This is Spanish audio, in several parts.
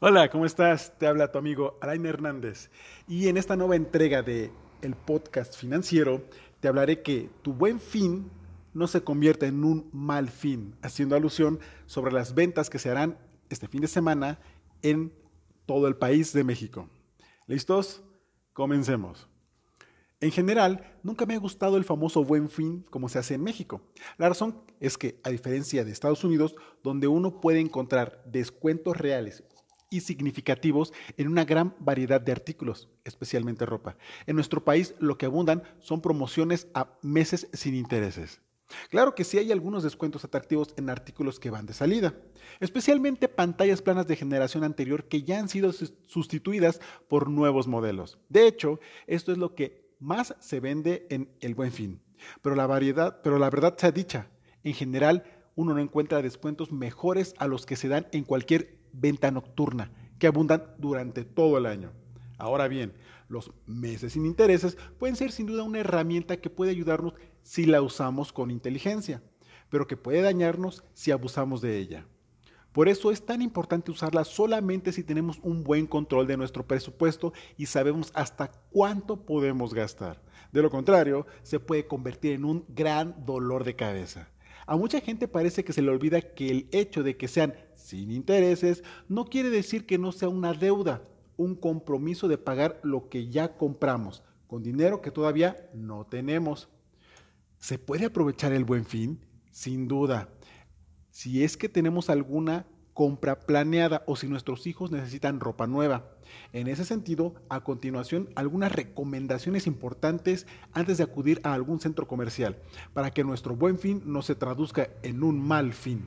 Hola, ¿cómo estás? Te habla tu amigo Alain Hernández. Y en esta nueva entrega de el podcast financiero, te hablaré que tu buen fin no se convierta en un mal fin, haciendo alusión sobre las ventas que se harán este fin de semana en todo el país de México. ¿Listos? Comencemos. En general, nunca me ha gustado el famoso buen fin como se hace en México. La razón es que, a diferencia de Estados Unidos, donde uno puede encontrar descuentos reales y significativos en una gran variedad de artículos, especialmente ropa. En nuestro país lo que abundan son promociones a meses sin intereses. Claro que sí hay algunos descuentos atractivos en artículos que van de salida, especialmente pantallas planas de generación anterior que ya han sido sustituidas por nuevos modelos. De hecho, esto es lo que más se vende en el Buen Fin. Pero la variedad, pero la verdad sea dicha, en general uno no encuentra descuentos mejores a los que se dan en cualquier venta nocturna, que abundan durante todo el año. Ahora bien, los meses sin intereses pueden ser sin duda una herramienta que puede ayudarnos si la usamos con inteligencia, pero que puede dañarnos si abusamos de ella. Por eso es tan importante usarla solamente si tenemos un buen control de nuestro presupuesto y sabemos hasta cuánto podemos gastar. De lo contrario, se puede convertir en un gran dolor de cabeza. A mucha gente parece que se le olvida que el hecho de que sean sin intereses no quiere decir que no sea una deuda, un compromiso de pagar lo que ya compramos, con dinero que todavía no tenemos. ¿Se puede aprovechar el buen fin? Sin duda. Si es que tenemos alguna compra planeada o si nuestros hijos necesitan ropa nueva. En ese sentido, a continuación, algunas recomendaciones importantes antes de acudir a algún centro comercial para que nuestro buen fin no se traduzca en un mal fin.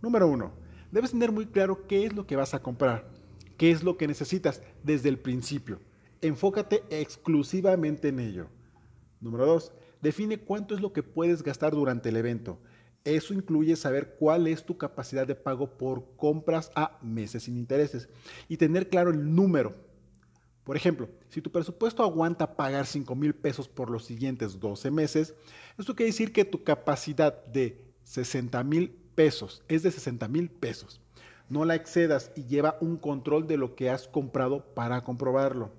Número uno, debes tener muy claro qué es lo que vas a comprar, qué es lo que necesitas desde el principio. Enfócate exclusivamente en ello. Número dos, define cuánto es lo que puedes gastar durante el evento. Eso incluye saber cuál es tu capacidad de pago por compras a meses sin intereses y tener claro el número. Por ejemplo, si tu presupuesto aguanta pagar 5 mil pesos por los siguientes 12 meses, esto quiere decir que tu capacidad de 60 mil pesos es de 60 mil pesos. No la excedas y lleva un control de lo que has comprado para comprobarlo.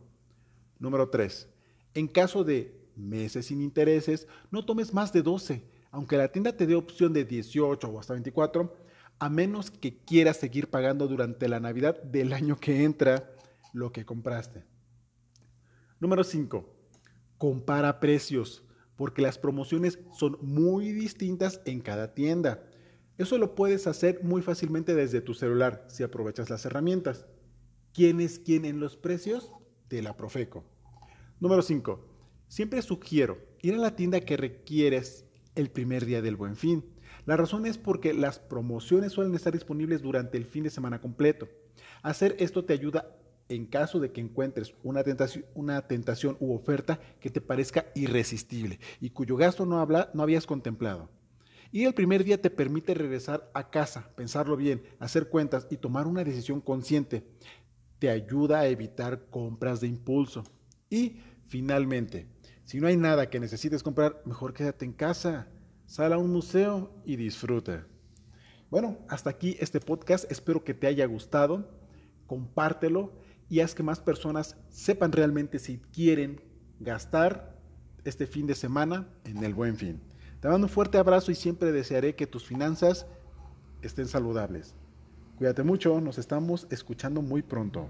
Número 3. En caso de meses sin intereses, no tomes más de 12 aunque la tienda te dé opción de 18 o hasta 24, a menos que quieras seguir pagando durante la Navidad del año que entra lo que compraste. Número 5. Compara precios, porque las promociones son muy distintas en cada tienda. Eso lo puedes hacer muy fácilmente desde tu celular si aprovechas las herramientas. ¿Quién es quién en los precios? De la Profeco. Número 5. Siempre sugiero ir a la tienda que requieres el primer día del buen fin. La razón es porque las promociones suelen estar disponibles durante el fin de semana completo. Hacer esto te ayuda en caso de que encuentres una tentación, una tentación u oferta que te parezca irresistible y cuyo gasto no, habla, no habías contemplado. Y el primer día te permite regresar a casa, pensarlo bien, hacer cuentas y tomar una decisión consciente. Te ayuda a evitar compras de impulso. Y finalmente, si no hay nada que necesites comprar, mejor quédate en casa, sal a un museo y disfruta. Bueno, hasta aquí este podcast. Espero que te haya gustado. Compártelo y haz que más personas sepan realmente si quieren gastar este fin de semana en el buen fin. Te mando un fuerte abrazo y siempre desearé que tus finanzas estén saludables. Cuídate mucho, nos estamos escuchando muy pronto.